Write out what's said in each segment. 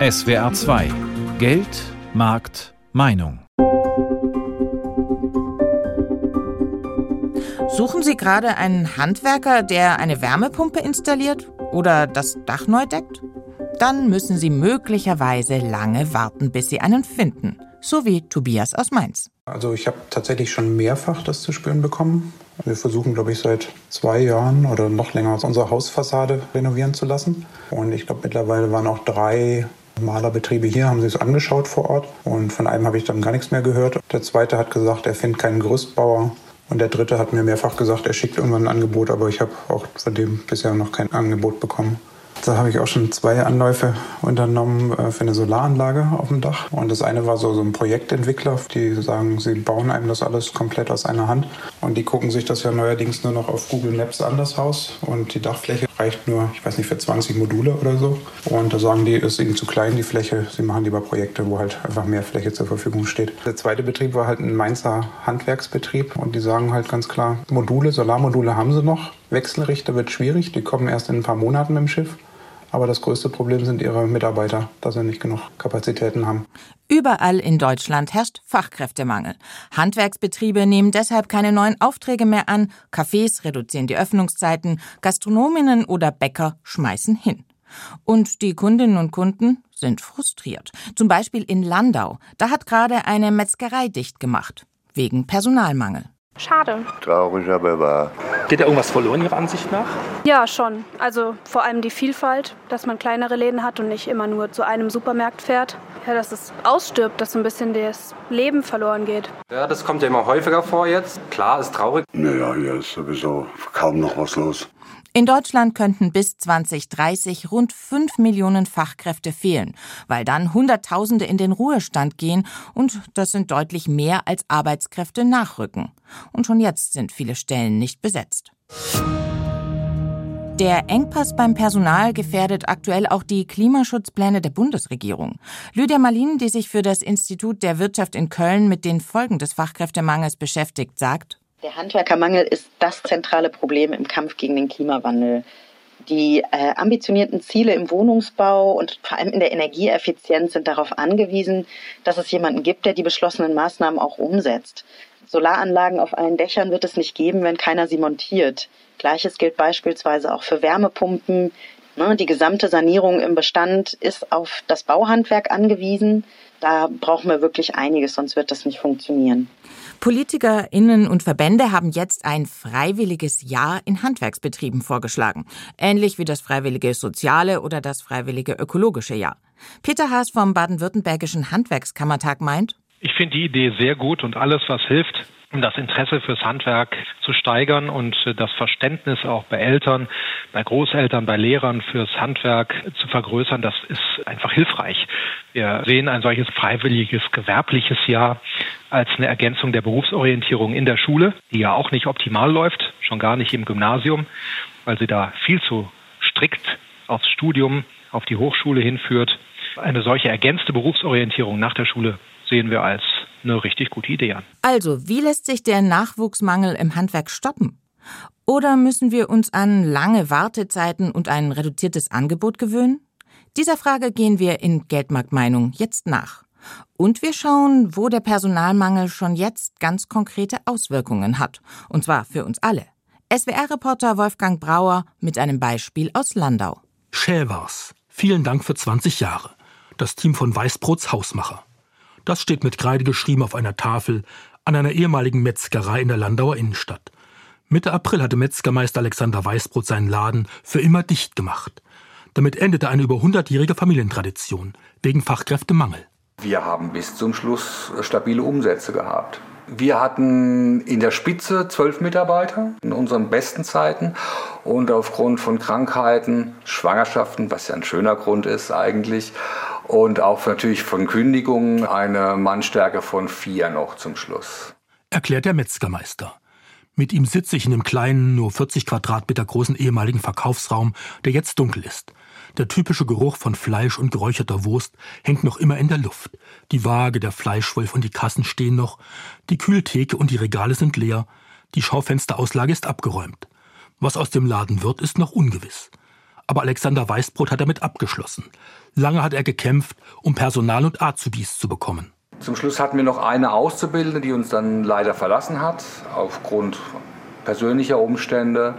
SWR 2 Geld, Markt, Meinung. Suchen Sie gerade einen Handwerker, der eine Wärmepumpe installiert oder das Dach neu deckt? Dann müssen Sie möglicherweise lange warten, bis Sie einen finden. So wie Tobias aus Mainz. Also ich habe tatsächlich schon mehrfach das zu spüren bekommen. Wir versuchen, glaube ich, seit zwei Jahren oder noch länger unsere Hausfassade renovieren zu lassen. Und ich glaube, mittlerweile waren auch drei Malerbetriebe hier, haben sich es angeschaut vor Ort. Und von einem habe ich dann gar nichts mehr gehört. Der zweite hat gesagt, er findet keinen Gerüstbauer. Und der dritte hat mir mehrfach gesagt, er schickt irgendwann ein Angebot, aber ich habe auch von dem bisher noch kein Angebot bekommen. Da habe ich auch schon zwei Anläufe unternommen äh, für eine Solaranlage auf dem Dach. Und das eine war so, so ein Projektentwickler, die sagen, sie bauen einem das alles komplett aus einer Hand. Und die gucken sich das ja neuerdings nur noch auf Google Maps an, das Haus. Und die Dachfläche reicht nur, ich weiß nicht, für 20 Module oder so. Und da sagen die, ist ihnen zu klein, die Fläche. Sie machen lieber Projekte, wo halt einfach mehr Fläche zur Verfügung steht. Der zweite Betrieb war halt ein Mainzer Handwerksbetrieb. Und die sagen halt ganz klar, Module, Solarmodule haben sie noch. Wechselrichter wird schwierig, die kommen erst in ein paar Monaten dem Schiff. Aber das größte Problem sind ihre Mitarbeiter, dass sie nicht genug Kapazitäten haben. Überall in Deutschland herrscht Fachkräftemangel. Handwerksbetriebe nehmen deshalb keine neuen Aufträge mehr an, Cafés reduzieren die Öffnungszeiten, Gastronominnen oder Bäcker schmeißen hin. Und die Kundinnen und Kunden sind frustriert. Zum Beispiel in Landau. Da hat gerade eine Metzgerei dicht gemacht. Wegen Personalmangel. Schade. Traurig, aber wahr. Geht da irgendwas verloren Ihrer Ansicht nach? Ja, schon. Also vor allem die Vielfalt, dass man kleinere Läden hat und nicht immer nur zu einem Supermarkt fährt. Ja, dass es ausstirbt, dass so ein bisschen das Leben verloren geht. Ja, das kommt ja immer häufiger vor jetzt. Klar, ist traurig. Naja, hier ist sowieso kaum noch was los. In Deutschland könnten bis 2030 rund 5 Millionen Fachkräfte fehlen, weil dann Hunderttausende in den Ruhestand gehen und das sind deutlich mehr als Arbeitskräfte nachrücken. Und schon jetzt sind viele Stellen nicht besetzt. Der Engpass beim Personal gefährdet aktuell auch die Klimaschutzpläne der Bundesregierung. Lydia Malin, die sich für das Institut der Wirtschaft in Köln mit den Folgen des Fachkräftemangels beschäftigt, sagt, der Handwerkermangel ist das zentrale Problem im Kampf gegen den Klimawandel. Die äh, ambitionierten Ziele im Wohnungsbau und vor allem in der Energieeffizienz sind darauf angewiesen, dass es jemanden gibt, der die beschlossenen Maßnahmen auch umsetzt. Solaranlagen auf allen Dächern wird es nicht geben, wenn keiner sie montiert. Gleiches gilt beispielsweise auch für Wärmepumpen. Ne, die gesamte Sanierung im Bestand ist auf das Bauhandwerk angewiesen. Da brauchen wir wirklich einiges, sonst wird das nicht funktionieren. PolitikerInnen und Verbände haben jetzt ein freiwilliges Jahr in Handwerksbetrieben vorgeschlagen. Ähnlich wie das freiwillige soziale oder das freiwillige ökologische Jahr. Peter Haas vom Baden-Württembergischen Handwerkskammertag meint, ich finde die Idee sehr gut und alles, was hilft, um das Interesse fürs Handwerk zu steigern und das Verständnis auch bei Eltern, bei Großeltern, bei Lehrern fürs Handwerk zu vergrößern, das ist einfach hilfreich. Wir sehen ein solches freiwilliges gewerbliches Jahr als eine Ergänzung der Berufsorientierung in der Schule, die ja auch nicht optimal läuft, schon gar nicht im Gymnasium, weil sie da viel zu strikt aufs Studium, auf die Hochschule hinführt. Eine solche ergänzte Berufsorientierung nach der Schule sehen wir als eine richtig gute Idee an. Also, wie lässt sich der Nachwuchsmangel im Handwerk stoppen? Oder müssen wir uns an lange Wartezeiten und ein reduziertes Angebot gewöhnen? Dieser Frage gehen wir in Geldmarktmeinung jetzt nach. Und wir schauen, wo der Personalmangel schon jetzt ganz konkrete Auswirkungen hat. Und zwar für uns alle. SWR-Reporter Wolfgang Brauer mit einem Beispiel aus Landau. Schäwers. Vielen Dank für 20 Jahre. Das Team von Weißbrots Hausmacher. Das steht mit Kreide geschrieben auf einer Tafel an einer ehemaligen Metzgerei in der Landauer Innenstadt. Mitte April hatte Metzgermeister Alexander Weißbrot seinen Laden für immer dicht gemacht. Damit endete eine über 100-jährige Familientradition wegen Fachkräftemangel. Wir haben bis zum Schluss stabile Umsätze gehabt. Wir hatten in der Spitze zwölf Mitarbeiter in unseren besten Zeiten und aufgrund von Krankheiten, Schwangerschaften, was ja ein schöner Grund ist eigentlich, und auch natürlich von Kündigungen eine Mannstärke von vier noch zum Schluss. Erklärt der Metzgermeister. Mit ihm sitze ich in dem kleinen, nur 40 Quadratmeter großen ehemaligen Verkaufsraum, der jetzt dunkel ist. Der typische Geruch von Fleisch und geräucherter Wurst hängt noch immer in der Luft. Die Waage, der Fleischwolf und die Kassen stehen noch. Die Kühltheke und die Regale sind leer. Die Schaufensterauslage ist abgeräumt. Was aus dem Laden wird, ist noch ungewiss. Aber Alexander Weißbrot hat damit abgeschlossen. Lange hat er gekämpft, um Personal und Azubis zu bekommen. Zum Schluss hatten wir noch eine Auszubildende, die uns dann leider verlassen hat, aufgrund persönlicher Umstände.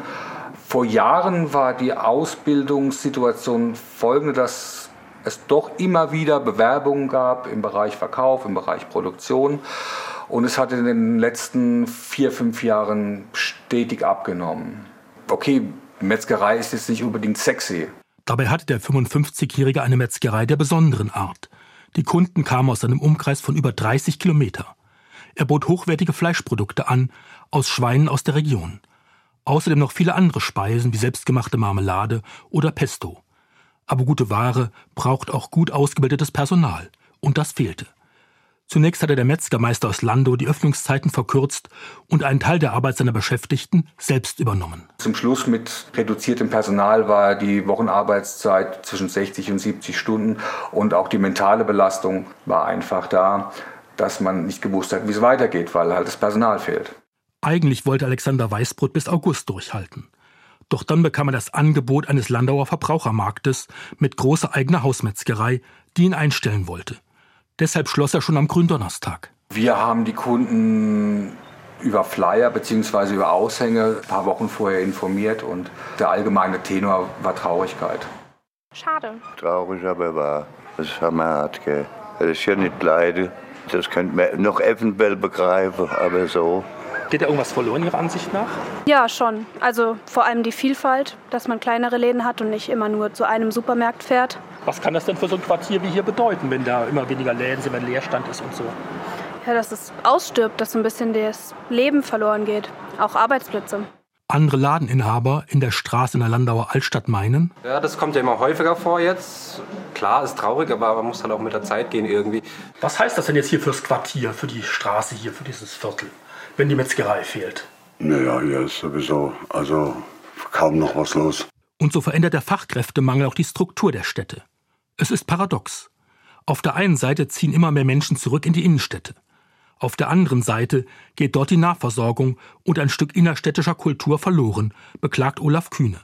Vor Jahren war die Ausbildungssituation folgende, dass es doch immer wieder Bewerbungen gab im Bereich Verkauf, im Bereich Produktion. Und es hat in den letzten vier, fünf Jahren stetig abgenommen. Okay, Metzgerei ist jetzt nicht unbedingt sexy. Dabei hatte der 55-Jährige eine Metzgerei der besonderen Art. Die Kunden kamen aus einem Umkreis von über 30 Kilometer. Er bot hochwertige Fleischprodukte an, aus Schweinen aus der Region. Außerdem noch viele andere Speisen wie selbstgemachte Marmelade oder Pesto. Aber gute Ware braucht auch gut ausgebildetes Personal. Und das fehlte. Zunächst hatte der Metzgermeister aus Landau die Öffnungszeiten verkürzt und einen Teil der Arbeit seiner Beschäftigten selbst übernommen. Zum Schluss mit reduziertem Personal war die Wochenarbeitszeit zwischen 60 und 70 Stunden und auch die mentale Belastung war einfach da, dass man nicht gewusst hat, wie es weitergeht, weil halt das Personal fehlt. Eigentlich wollte Alexander Weißbrot bis August durchhalten. Doch dann bekam er das Angebot eines Landauer Verbrauchermarktes mit großer eigener Hausmetzgerei, die ihn einstellen wollte. Deshalb schloss er schon am Gründonnerstag. Wir haben die Kunden über Flyer bzw. über Aushänge ein paar Wochen vorher informiert und der allgemeine Tenor war Traurigkeit. Schade. Traurig, aber wahr. Das haben wir hart, gell. Das ist ja nicht leid. Das könnte man noch eventuell begreifen, aber so. Geht da irgendwas verloren Ihrer Ansicht nach? Ja, schon. Also vor allem die Vielfalt, dass man kleinere Läden hat und nicht immer nur zu einem Supermarkt fährt. Was kann das denn für so ein Quartier wie hier bedeuten, wenn da immer weniger Läden sind, wenn Leerstand ist und so? Ja, dass es ausstirbt, dass so ein bisschen das Leben verloren geht. Auch Arbeitsplätze. Andere Ladeninhaber in der Straße in der Landauer Altstadt meinen. Ja, das kommt ja immer häufiger vor jetzt. Klar, ist traurig, aber man muss halt auch mit der Zeit gehen irgendwie. Was heißt das denn jetzt hier fürs Quartier, für die Straße hier, für dieses Viertel, wenn die Metzgerei fehlt? Naja, hier ist sowieso, also kaum noch was los. Und so verändert der Fachkräftemangel auch die Struktur der Städte. Es ist paradox. Auf der einen Seite ziehen immer mehr Menschen zurück in die Innenstädte. Auf der anderen Seite geht dort die Nahversorgung und ein Stück innerstädtischer Kultur verloren, beklagt Olaf Kühne.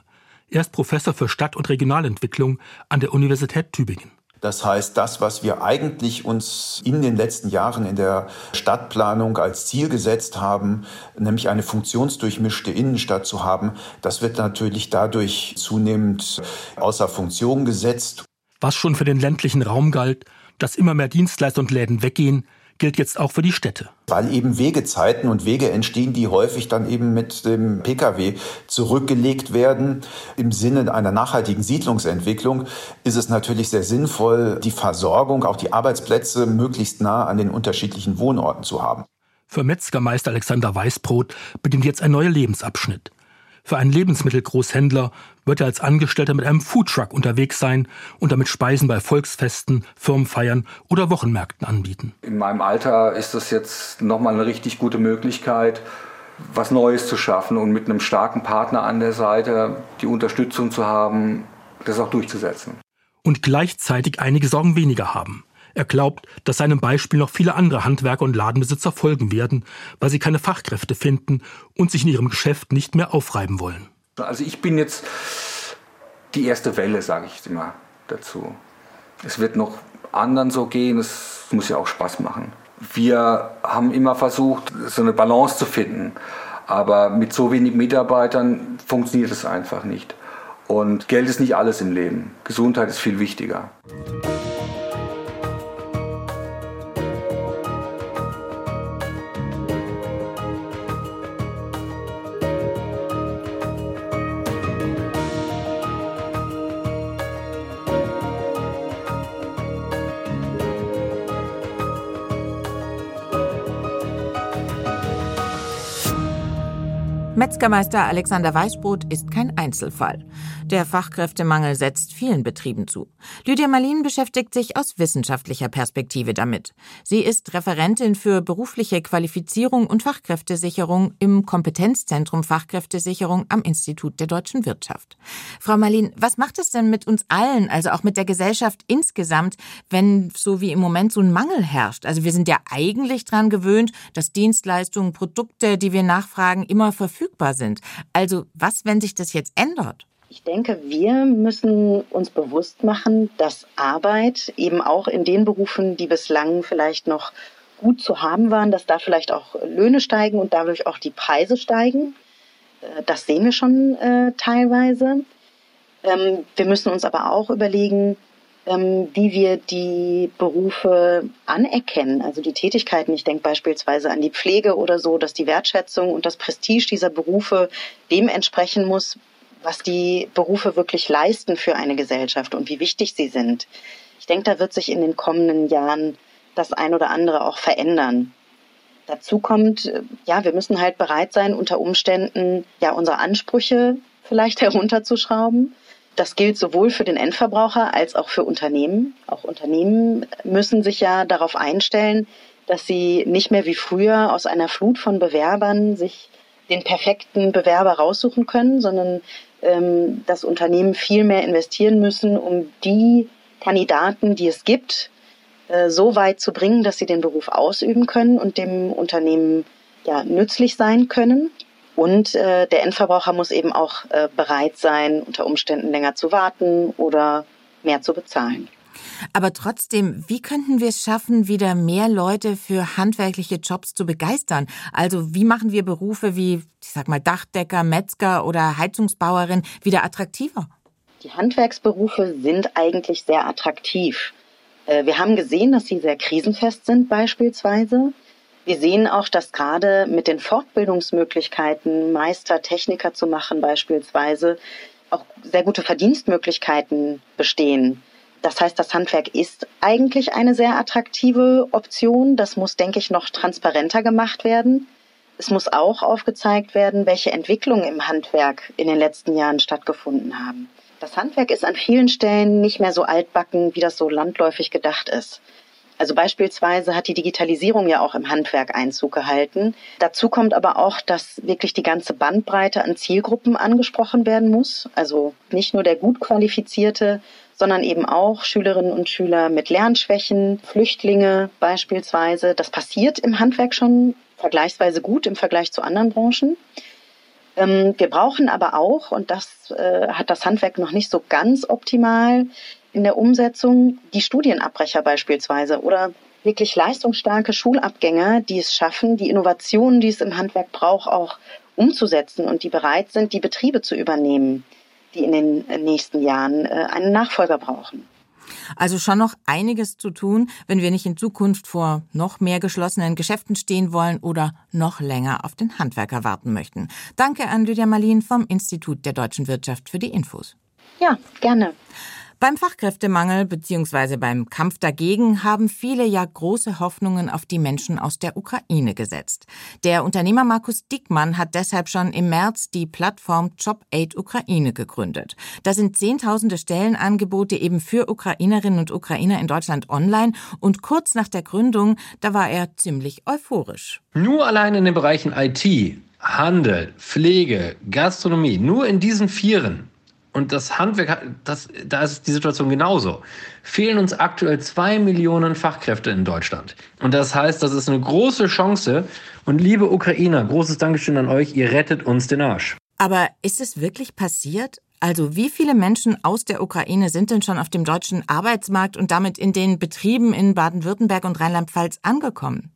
Er ist Professor für Stadt- und Regionalentwicklung an der Universität Tübingen. Das heißt, das, was wir eigentlich uns in den letzten Jahren in der Stadtplanung als Ziel gesetzt haben, nämlich eine funktionsdurchmischte Innenstadt zu haben, das wird natürlich dadurch zunehmend außer Funktion gesetzt. Was schon für den ländlichen Raum galt, dass immer mehr Dienstleister und Läden weggehen, gilt jetzt auch für die Städte. Weil eben Wegezeiten und Wege entstehen, die häufig dann eben mit dem Pkw zurückgelegt werden. Im Sinne einer nachhaltigen Siedlungsentwicklung ist es natürlich sehr sinnvoll, die Versorgung, auch die Arbeitsplätze möglichst nah an den unterschiedlichen Wohnorten zu haben. Für Metzgermeister Alexander Weißbrot beginnt jetzt ein neuer Lebensabschnitt. Für einen Lebensmittelgroßhändler wird er als Angestellter mit einem Foodtruck unterwegs sein und damit Speisen bei Volksfesten, Firmenfeiern oder Wochenmärkten anbieten. In meinem Alter ist das jetzt nochmal eine richtig gute Möglichkeit, was Neues zu schaffen und mit einem starken Partner an der Seite die Unterstützung zu haben, das auch durchzusetzen. Und gleichzeitig einige Sorgen weniger haben. Er glaubt, dass seinem Beispiel noch viele andere Handwerker und Ladenbesitzer folgen werden, weil sie keine Fachkräfte finden und sich in ihrem Geschäft nicht mehr aufreiben wollen. Also ich bin jetzt die erste Welle, sage ich immer dazu. Es wird noch anderen so gehen, es muss ja auch Spaß machen. Wir haben immer versucht, so eine Balance zu finden, aber mit so wenig Mitarbeitern funktioniert es einfach nicht. Und Geld ist nicht alles im Leben. Gesundheit ist viel wichtiger. Metzgermeister Alexander Weißbrot ist kein Einzelfall. Der Fachkräftemangel setzt vielen Betrieben zu. Lydia Marlin beschäftigt sich aus wissenschaftlicher Perspektive damit. Sie ist Referentin für berufliche Qualifizierung und Fachkräftesicherung im Kompetenzzentrum Fachkräftesicherung am Institut der deutschen Wirtschaft. Frau Marlin, was macht es denn mit uns allen, also auch mit der Gesellschaft insgesamt, wenn so wie im Moment so ein Mangel herrscht? Also wir sind ja eigentlich dran gewöhnt, dass Dienstleistungen, Produkte, die wir nachfragen, immer verfügbar sind. Also was, wenn sich das jetzt ändert? Ich denke, wir müssen uns bewusst machen, dass Arbeit eben auch in den Berufen, die bislang vielleicht noch gut zu haben waren, dass da vielleicht auch Löhne steigen und dadurch auch die Preise steigen. Äh, das sehen wir schon äh, teilweise. Ähm, wir müssen uns aber auch überlegen, ähm, wie wir die Berufe anerkennen, also die Tätigkeiten. Ich denke beispielsweise an die Pflege oder so, dass die Wertschätzung und das Prestige dieser Berufe dem entsprechen muss, was die Berufe wirklich leisten für eine Gesellschaft und wie wichtig sie sind. Ich denke, da wird sich in den kommenden Jahren das ein oder andere auch verändern. Dazu kommt, ja, wir müssen halt bereit sein, unter Umständen ja unsere Ansprüche vielleicht herunterzuschrauben. Das gilt sowohl für den Endverbraucher als auch für Unternehmen. Auch Unternehmen müssen sich ja darauf einstellen, dass sie nicht mehr wie früher aus einer Flut von Bewerbern sich den perfekten Bewerber raussuchen können, sondern ähm, dass Unternehmen viel mehr investieren müssen, um die Kandidaten, die es gibt, äh, so weit zu bringen, dass sie den Beruf ausüben können und dem Unternehmen ja, nützlich sein können. Und äh, der Endverbraucher muss eben auch äh, bereit sein, unter Umständen länger zu warten oder mehr zu bezahlen. Aber trotzdem, wie könnten wir es schaffen, wieder mehr Leute für handwerkliche Jobs zu begeistern? Also wie machen wir Berufe wie, ich sag mal, Dachdecker, Metzger oder Heizungsbauerin wieder attraktiver? Die Handwerksberufe sind eigentlich sehr attraktiv. Äh, wir haben gesehen, dass sie sehr krisenfest sind beispielsweise. Wir sehen auch, dass gerade mit den Fortbildungsmöglichkeiten, Meister, Techniker zu machen beispielsweise, auch sehr gute Verdienstmöglichkeiten bestehen. Das heißt, das Handwerk ist eigentlich eine sehr attraktive Option. Das muss, denke ich, noch transparenter gemacht werden. Es muss auch aufgezeigt werden, welche Entwicklungen im Handwerk in den letzten Jahren stattgefunden haben. Das Handwerk ist an vielen Stellen nicht mehr so altbacken, wie das so landläufig gedacht ist. Also beispielsweise hat die Digitalisierung ja auch im Handwerk Einzug gehalten. Dazu kommt aber auch, dass wirklich die ganze Bandbreite an Zielgruppen angesprochen werden muss. Also nicht nur der gut qualifizierte, sondern eben auch Schülerinnen und Schüler mit Lernschwächen, Flüchtlinge beispielsweise. Das passiert im Handwerk schon vergleichsweise gut im Vergleich zu anderen Branchen. Ähm, wir brauchen aber auch, und das äh, hat das Handwerk noch nicht so ganz optimal in der Umsetzung, die Studienabbrecher beispielsweise oder wirklich leistungsstarke Schulabgänger, die es schaffen, die Innovationen, die es im Handwerk braucht, auch umzusetzen und die bereit sind, die Betriebe zu übernehmen, die in den nächsten Jahren äh, einen Nachfolger brauchen. Also schon noch einiges zu tun, wenn wir nicht in Zukunft vor noch mehr geschlossenen Geschäften stehen wollen oder noch länger auf den Handwerker warten möchten. Danke an Lydia Marlin vom Institut der deutschen Wirtschaft für die Infos. Ja, gerne. Beim Fachkräftemangel bzw. beim Kampf dagegen haben viele ja große Hoffnungen auf die Menschen aus der Ukraine gesetzt. Der Unternehmer Markus Dickmann hat deshalb schon im März die Plattform JobAid Ukraine gegründet. Da sind zehntausende Stellenangebote eben für Ukrainerinnen und Ukrainer in Deutschland online und kurz nach der Gründung, da war er ziemlich euphorisch. Nur allein in den Bereichen IT, Handel, Pflege, Gastronomie, nur in diesen Vieren und das Handwerk, das, da ist die Situation genauso. Fehlen uns aktuell zwei Millionen Fachkräfte in Deutschland. Und das heißt, das ist eine große Chance. Und liebe Ukrainer, großes Dankeschön an euch, ihr rettet uns den Arsch. Aber ist es wirklich passiert? Also wie viele Menschen aus der Ukraine sind denn schon auf dem deutschen Arbeitsmarkt und damit in den Betrieben in Baden-Württemberg und Rheinland-Pfalz angekommen?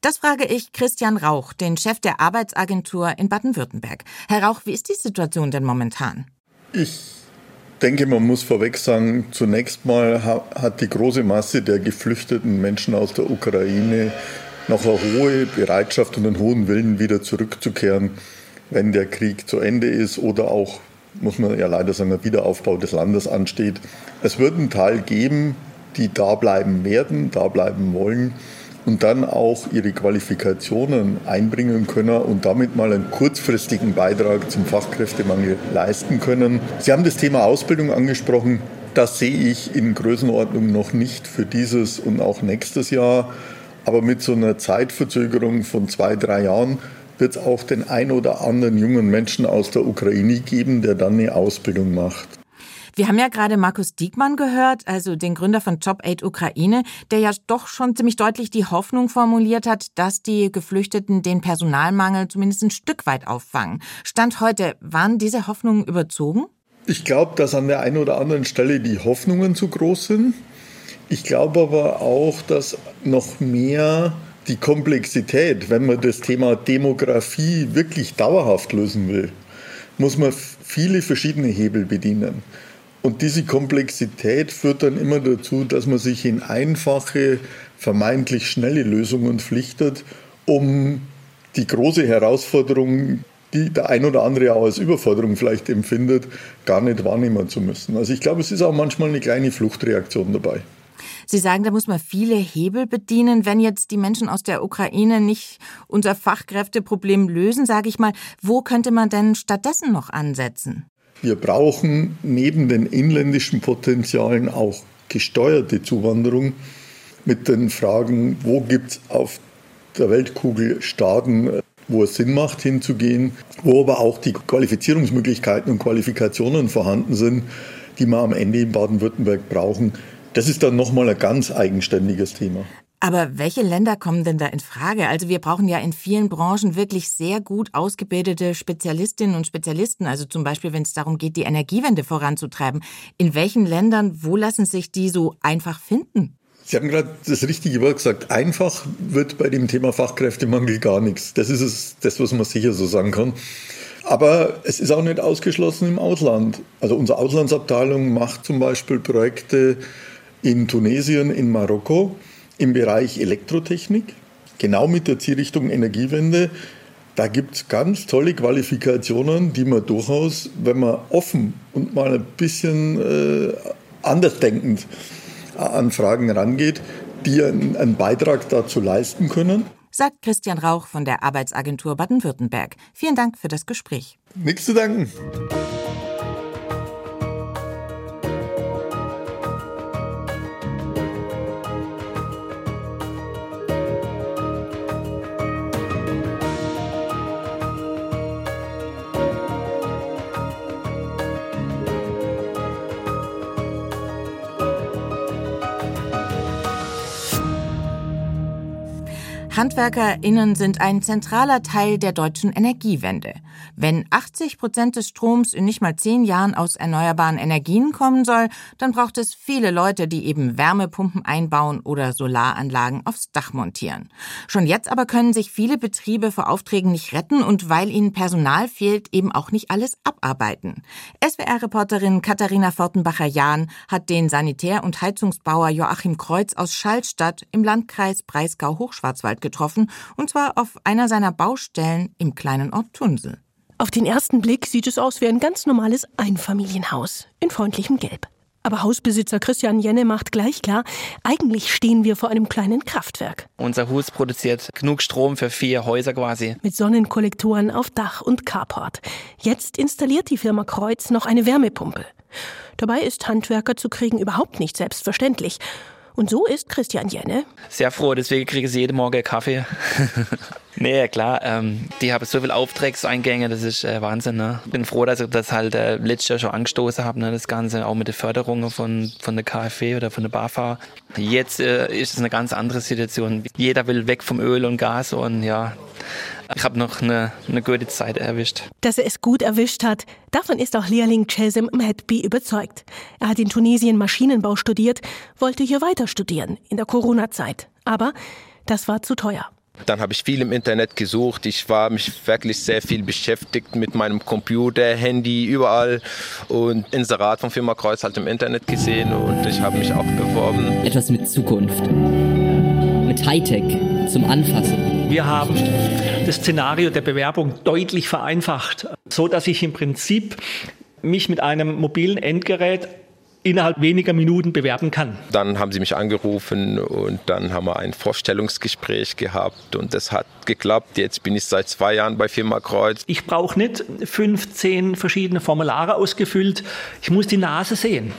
Das frage ich Christian Rauch, den Chef der Arbeitsagentur in Baden-Württemberg. Herr Rauch, wie ist die Situation denn momentan? Ich denke, man muss vorweg sagen, zunächst mal hat die große Masse der geflüchteten Menschen aus der Ukraine noch eine hohe Bereitschaft und einen hohen Willen, wieder zurückzukehren, wenn der Krieg zu Ende ist oder auch, muss man ja leider sagen, der Wiederaufbau des Landes ansteht. Es wird einen Teil geben, die da bleiben werden, da bleiben wollen und dann auch ihre Qualifikationen einbringen können und damit mal einen kurzfristigen Beitrag zum Fachkräftemangel leisten können. Sie haben das Thema Ausbildung angesprochen. Das sehe ich in Größenordnung noch nicht für dieses und auch nächstes Jahr. Aber mit so einer Zeitverzögerung von zwei, drei Jahren wird es auch den ein oder anderen jungen Menschen aus der Ukraine geben, der dann eine Ausbildung macht. Wir haben ja gerade Markus Diekmann gehört, also den Gründer von JobAid Ukraine, der ja doch schon ziemlich deutlich die Hoffnung formuliert hat, dass die Geflüchteten den Personalmangel zumindest ein Stück weit auffangen. Stand heute, waren diese Hoffnungen überzogen? Ich glaube, dass an der einen oder anderen Stelle die Hoffnungen zu groß sind. Ich glaube aber auch, dass noch mehr die Komplexität, wenn man das Thema Demografie wirklich dauerhaft lösen will, muss man viele verschiedene Hebel bedienen. Und diese Komplexität führt dann immer dazu, dass man sich in einfache, vermeintlich schnelle Lösungen pflichtet, um die große Herausforderung, die der ein oder andere auch als Überforderung vielleicht empfindet, gar nicht wahrnehmen zu müssen. Also ich glaube, es ist auch manchmal eine kleine Fluchtreaktion dabei. Sie sagen, da muss man viele Hebel bedienen. Wenn jetzt die Menschen aus der Ukraine nicht unser Fachkräfteproblem lösen, sage ich mal, wo könnte man denn stattdessen noch ansetzen? Wir brauchen neben den inländischen Potenzialen auch gesteuerte Zuwanderung mit den Fragen, wo gibt es auf der Weltkugel Staaten, wo es Sinn macht, hinzugehen, wo aber auch die Qualifizierungsmöglichkeiten und Qualifikationen vorhanden sind, die wir am Ende in Baden-Württemberg brauchen. Das ist dann nochmal ein ganz eigenständiges Thema. Aber welche Länder kommen denn da in Frage? Also wir brauchen ja in vielen Branchen wirklich sehr gut ausgebildete Spezialistinnen und Spezialisten. Also zum Beispiel, wenn es darum geht, die Energiewende voranzutreiben. In welchen Ländern, wo lassen sich die so einfach finden? Sie haben gerade das richtige Wort gesagt. Einfach wird bei dem Thema Fachkräftemangel gar nichts. Das ist es, das, was man sicher so sagen kann. Aber es ist auch nicht ausgeschlossen im Ausland. Also unsere Auslandsabteilung macht zum Beispiel Projekte in Tunesien, in Marokko im Bereich Elektrotechnik, genau mit der Zielrichtung Energiewende. Da gibt es ganz tolle Qualifikationen, die man durchaus, wenn man offen und mal ein bisschen äh, andersdenkend an Fragen rangeht, die einen, einen Beitrag dazu leisten können. Sagt Christian Rauch von der Arbeitsagentur Baden-Württemberg. Vielen Dank für das Gespräch. Nichts zu danken. HandwerkerInnen sind ein zentraler Teil der deutschen Energiewende. Wenn 80 Prozent des Stroms in nicht mal zehn Jahren aus erneuerbaren Energien kommen soll, dann braucht es viele Leute, die eben Wärmepumpen einbauen oder Solaranlagen aufs Dach montieren. Schon jetzt aber können sich viele Betriebe vor Aufträgen nicht retten und weil ihnen Personal fehlt, eben auch nicht alles abarbeiten. SWR-Reporterin Katharina Fortenbacher-Jahn hat den Sanitär- und Heizungsbauer Joachim Kreuz aus Schallstadt im Landkreis Breisgau-Hochschwarzwald getroffen, und zwar auf einer seiner Baustellen im kleinen Ort Tunsel. Auf den ersten Blick sieht es aus wie ein ganz normales Einfamilienhaus in freundlichem Gelb. Aber Hausbesitzer Christian Jenne macht gleich klar, eigentlich stehen wir vor einem kleinen Kraftwerk. Unser Haus produziert genug Strom für vier Häuser quasi. Mit Sonnenkollektoren auf Dach und Carport. Jetzt installiert die Firma Kreuz noch eine Wärmepumpe. Dabei ist Handwerker zu kriegen überhaupt nicht selbstverständlich. Und so ist Christian Jenne. Sehr froh, deswegen kriege ich jeden Morgen Kaffee. nee, klar, ähm, die haben so viele Auftragseingänge, das ist äh, Wahnsinn. Ne? Bin froh, dass ich das halt äh, letztes Jahr schon angestoßen habe, ne? das Ganze auch mit der Förderung von, von der KfW oder von der BAFA. Jetzt äh, ist es eine ganz andere Situation. Jeder will weg vom Öl und Gas und ja, ich habe noch eine, eine gute Zeit erwischt. Dass er es gut erwischt hat, davon ist auch Lehrling Chesem Mhetbi überzeugt. Er hat in Tunesien Maschinenbau studiert, wollte hier weiter studieren in der Corona-Zeit. Aber das war zu teuer. Dann habe ich viel im Internet gesucht. Ich war mich wirklich sehr viel beschäftigt mit meinem Computer, Handy, überall und Inserat von Firma Kreuz halt im Internet gesehen und ich habe mich auch beworben. Etwas mit Zukunft, mit Hightech zum Anfassen. Wir haben das Szenario der Bewerbung deutlich vereinfacht, so dass ich im Prinzip mich mit einem mobilen Endgerät innerhalb weniger Minuten bewerben kann. Dann haben sie mich angerufen und dann haben wir ein Vorstellungsgespräch gehabt und das hat geklappt. Jetzt bin ich seit zwei Jahren bei Firma Kreuz. Ich brauche nicht 15 verschiedene Formulare ausgefüllt. Ich muss die Nase sehen.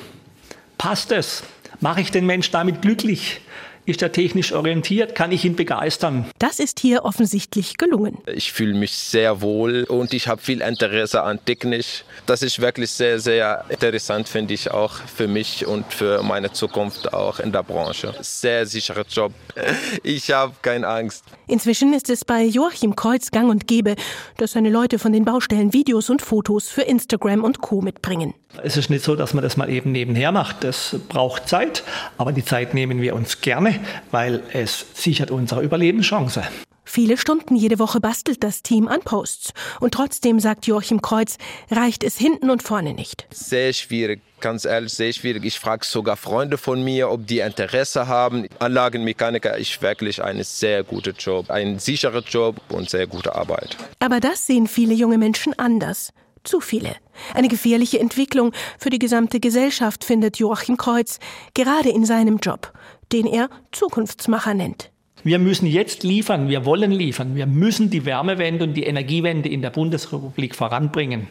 Passt es? Mache ich den Mensch damit glücklich? Ist er technisch orientiert? Kann ich ihn begeistern? Das ist hier offensichtlich gelungen. Ich fühle mich sehr wohl und ich habe viel Interesse an Technik. Das ist wirklich sehr, sehr interessant, finde ich auch für mich und für meine Zukunft auch in der Branche. Sehr sicherer Job. Ich habe keine Angst. Inzwischen ist es bei Joachim Kreuz gang und gäbe, dass seine Leute von den Baustellen Videos und Fotos für Instagram und Co. mitbringen. Es ist nicht so, dass man das mal eben nebenher macht. Das braucht Zeit, aber die Zeit nehmen wir uns gerne, weil es sichert unsere Überlebenschance. Viele Stunden jede Woche bastelt das Team an Posts. Und trotzdem, sagt Joachim Kreuz, reicht es hinten und vorne nicht. Sehr schwierig, ganz ehrlich, sehr schwierig. Ich frage sogar Freunde von mir, ob die Interesse haben. Anlagenmechaniker ist wirklich ein sehr guter Job, ein sicherer Job und sehr gute Arbeit. Aber das sehen viele junge Menschen anders. Zu viele. Eine gefährliche Entwicklung für die gesamte Gesellschaft, findet Joachim Kreuz, gerade in seinem Job, den er Zukunftsmacher nennt. Wir müssen jetzt liefern, wir wollen liefern, wir müssen die Wärmewende und die Energiewende in der Bundesrepublik voranbringen.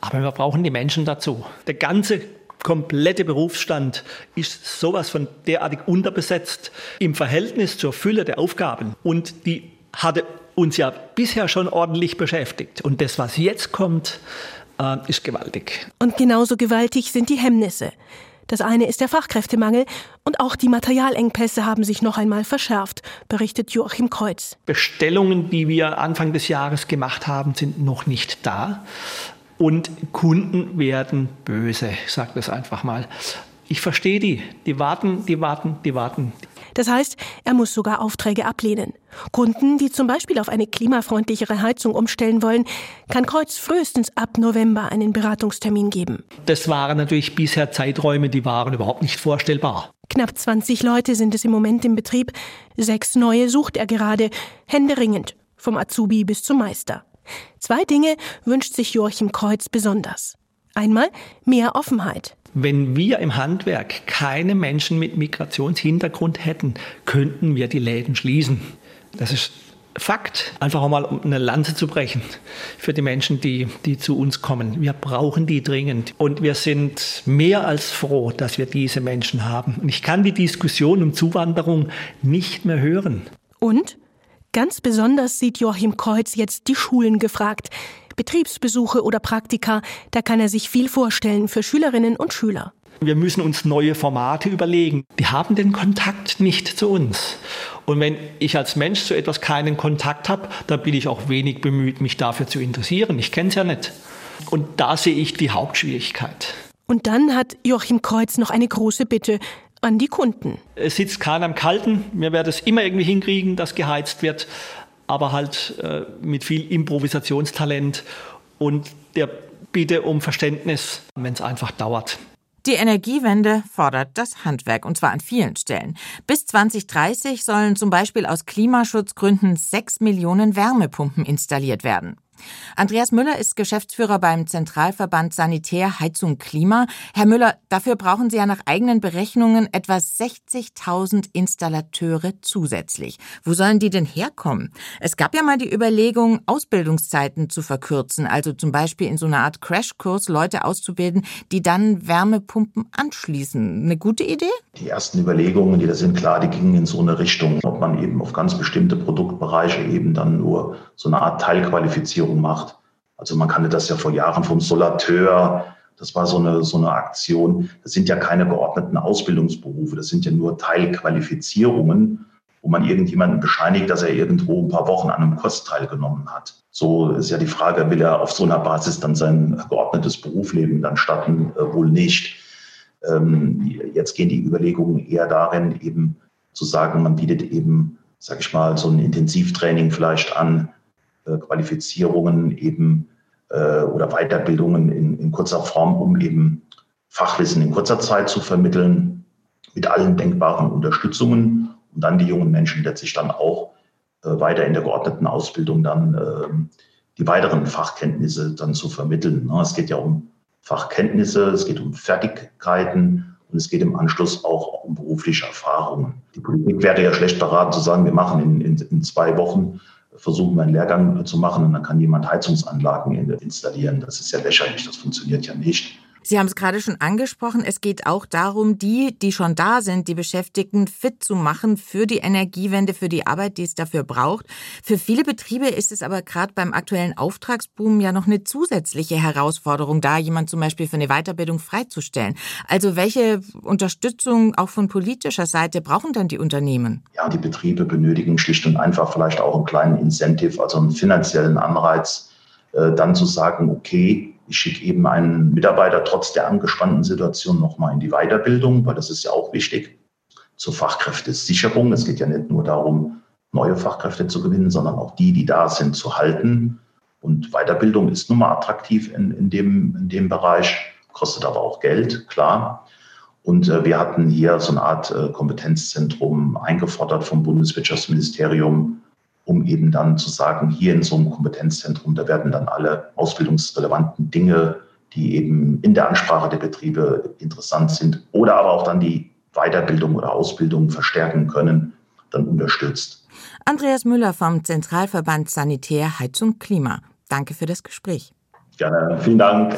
Aber wir brauchen die Menschen dazu. Der ganze komplette Berufsstand ist sowas von derartig unterbesetzt im Verhältnis zur Fülle der Aufgaben. Und die hatte uns ja bisher schon ordentlich beschäftigt. Und das, was jetzt kommt, äh, ist gewaltig. Und genauso gewaltig sind die Hemmnisse. Das eine ist der Fachkräftemangel und auch die Materialengpässe haben sich noch einmal verschärft, berichtet Joachim Kreuz. Bestellungen, die wir Anfang des Jahres gemacht haben, sind noch nicht da. Und Kunden werden böse, ich sage das einfach mal. Ich verstehe die. Die warten, die warten, die warten. Das heißt, er muss sogar Aufträge ablehnen. Kunden, die zum Beispiel auf eine klimafreundlichere Heizung umstellen wollen, kann Kreuz frühestens ab November einen Beratungstermin geben. Das waren natürlich bisher Zeiträume, die waren überhaupt nicht vorstellbar. Knapp 20 Leute sind es im Moment im Betrieb. Sechs neue sucht er gerade, händeringend, vom Azubi bis zum Meister. Zwei Dinge wünscht sich Joachim Kreuz besonders. Einmal mehr Offenheit. Wenn wir im Handwerk keine Menschen mit Migrationshintergrund hätten, könnten wir die Läden schließen. Das ist Fakt. Einfach auch mal um eine Lanze zu brechen für die Menschen, die, die zu uns kommen. Wir brauchen die dringend. Und wir sind mehr als froh, dass wir diese Menschen haben. Und ich kann die Diskussion um Zuwanderung nicht mehr hören. Und ganz besonders sieht Joachim Kreuz jetzt die Schulen gefragt. Betriebsbesuche oder Praktika, da kann er sich viel vorstellen für Schülerinnen und Schüler. Wir müssen uns neue Formate überlegen. Die haben den Kontakt nicht zu uns. Und wenn ich als Mensch zu etwas keinen Kontakt habe, dann bin ich auch wenig bemüht, mich dafür zu interessieren. Ich kenne es ja nicht. Und da sehe ich die Hauptschwierigkeit. Und dann hat Joachim Kreuz noch eine große Bitte an die Kunden. Es sitzt keiner im Kalten. Wir werden es immer irgendwie hinkriegen, dass geheizt wird aber halt äh, mit viel Improvisationstalent und der Bitte um Verständnis, wenn es einfach dauert. Die Energiewende fordert das Handwerk, und zwar an vielen Stellen. Bis 2030 sollen zum Beispiel aus Klimaschutzgründen sechs Millionen Wärmepumpen installiert werden. Andreas Müller ist Geschäftsführer beim Zentralverband Sanitär Heizung Klima. Herr Müller, dafür brauchen Sie ja nach eigenen Berechnungen etwa 60.000 Installateure zusätzlich. Wo sollen die denn herkommen? Es gab ja mal die Überlegung, Ausbildungszeiten zu verkürzen, also zum Beispiel in so einer Art Crashkurs Leute auszubilden, die dann Wärmepumpen anschließen. Eine gute Idee? Die ersten Überlegungen, die da sind, klar, die gingen in so eine Richtung, ob man eben auf ganz bestimmte Produktbereiche eben dann nur so eine Art Teilqualifizierung Digitalisierung macht. Also man kannte das ja vor Jahren vom Solateur. Das war so eine, so eine Aktion. Das sind ja keine geordneten Ausbildungsberufe. Das sind ja nur Teilqualifizierungen, wo man irgendjemanden bescheinigt, dass er irgendwo ein paar Wochen an einem Kurs teilgenommen hat. So ist ja die Frage, will er auf so einer Basis dann sein geordnetes Berufsleben dann starten? Äh, wohl nicht. Ähm, jetzt gehen die Überlegungen eher darin, eben zu sagen, man bietet eben, sag ich mal, so ein Intensivtraining vielleicht an, Qualifizierungen eben äh, oder Weiterbildungen in, in kurzer Form, um eben Fachwissen in kurzer Zeit zu vermitteln, mit allen denkbaren Unterstützungen, um dann die jungen Menschen letztlich dann auch äh, weiter in der geordneten Ausbildung dann äh, die weiteren Fachkenntnisse dann zu vermitteln. Es geht ja um Fachkenntnisse, es geht um Fertigkeiten und es geht im Anschluss auch um berufliche Erfahrungen. Die Politik wäre ja schlecht beraten zu sagen, wir machen in, in, in zwei Wochen versuchen wir einen Lehrgang zu machen und dann kann jemand Heizungsanlagen installieren. Das ist ja lächerlich, das funktioniert ja nicht. Sie haben es gerade schon angesprochen. Es geht auch darum, die, die schon da sind, die Beschäftigten fit zu machen für die Energiewende, für die Arbeit, die es dafür braucht. Für viele Betriebe ist es aber gerade beim aktuellen Auftragsboom ja noch eine zusätzliche Herausforderung, da jemand zum Beispiel für eine Weiterbildung freizustellen. Also welche Unterstützung auch von politischer Seite brauchen dann die Unternehmen? Ja, die Betriebe benötigen schlicht und einfach vielleicht auch einen kleinen Incentive, also einen finanziellen Anreiz, äh, dann zu sagen, okay, Ich schicke eben einen Mitarbeiter trotz der angespannten Situation nochmal in die Weiterbildung, weil das ist ja auch wichtig zur Fachkräftesicherung. Es geht ja nicht nur darum, neue Fachkräfte zu gewinnen, sondern auch die, die da sind, zu halten. Und Weiterbildung ist nun mal attraktiv in, in, dem, in dem Bereich, kostet aber auch Geld, klar. Und äh, wir hatten hier so eine Art äh, Kompetenzzentrum eingefordert vom Bundeswirtschaftsministerium, um eben dann zu sagen, hier in so einem Kompetenzzentrum, da werden dann alle ausbildungsrelevanten Dinge, die eben in der Ansprache der Betriebe interessant sind oder aber auch dann die Weiterbildung oder Ausbildung verstärken können, dann unterstützt. Andreas Müller vom Zentralverband Sanitär, Heizung, Klima. Danke für das Gespräch. Gerne, vielen Dank.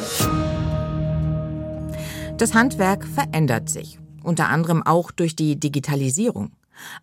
Das Handwerk verändert sich, unter anderem auch durch die Digitalisierung.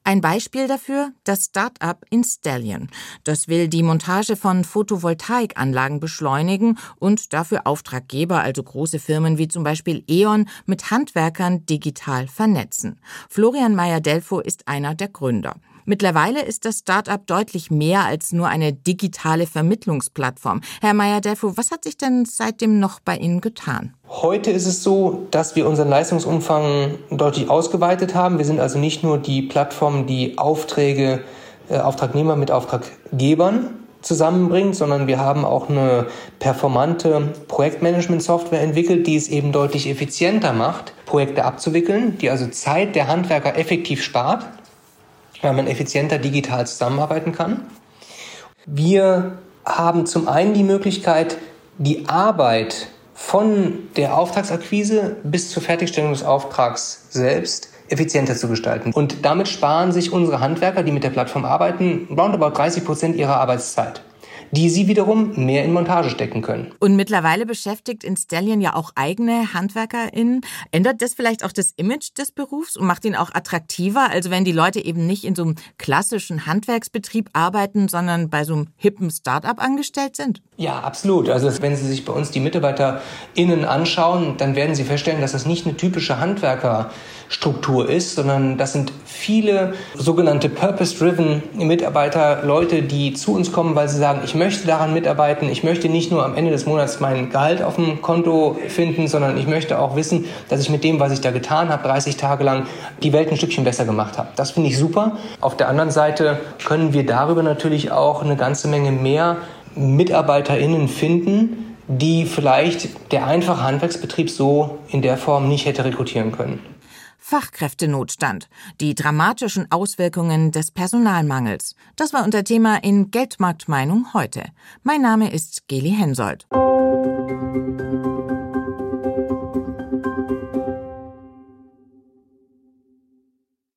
Ein Beispiel dafür das Start-up Installion. Das will die Montage von Photovoltaikanlagen beschleunigen und dafür Auftraggeber, also große Firmen wie zum Beispiel E.ON, mit Handwerkern digital vernetzen. Florian Meyer-Delfo ist einer der Gründer. Mittlerweile ist das Start-up deutlich mehr als nur eine digitale Vermittlungsplattform. Herr Meyer-Delfo, was hat sich denn seitdem noch bei Ihnen getan? Heute ist es so, dass wir unseren Leistungsumfang deutlich ausgeweitet haben. Wir sind also nicht nur die Plattform, die Aufträge, äh, Auftragnehmer mit Auftraggebern zusammenbringt, sondern wir haben auch eine performante Projektmanagement-Software entwickelt, die es eben deutlich effizienter macht, Projekte abzuwickeln, die also Zeit der Handwerker effektiv spart weil man effizienter digital zusammenarbeiten kann. Wir haben zum einen die Möglichkeit, die Arbeit von der Auftragsakquise bis zur Fertigstellung des Auftrags selbst effizienter zu gestalten. Und damit sparen sich unsere Handwerker, die mit der Plattform arbeiten, roundabout 30 Prozent ihrer Arbeitszeit die sie wiederum mehr in Montage stecken können. Und mittlerweile beschäftigt Installion ja auch eigene HandwerkerInnen. Ändert das vielleicht auch das Image des Berufs und macht ihn auch attraktiver? Also wenn die Leute eben nicht in so einem klassischen Handwerksbetrieb arbeiten, sondern bei so einem hippen Start-up angestellt sind? Ja, absolut. Also wenn Sie sich bei uns die MitarbeiterInnen anschauen, dann werden Sie feststellen, dass das nicht eine typische Handwerkerstruktur ist, sondern das sind viele sogenannte Purpose-Driven Mitarbeiter, Leute, die zu uns kommen, weil sie sagen, ich möchte daran mitarbeiten, ich möchte nicht nur am Ende des Monats mein Gehalt auf dem Konto finden, sondern ich möchte auch wissen, dass ich mit dem, was ich da getan habe, 30 Tage lang die Welt ein Stückchen besser gemacht habe. Das finde ich super. Auf der anderen Seite können wir darüber natürlich auch eine ganze Menge mehr MitarbeiterInnen finden, die vielleicht der einfache Handwerksbetrieb so in der Form nicht hätte rekrutieren können. Fachkräftenotstand, die dramatischen Auswirkungen des Personalmangels. Das war unser Thema in Geldmarktmeinung heute. Mein Name ist Geli Hensoldt.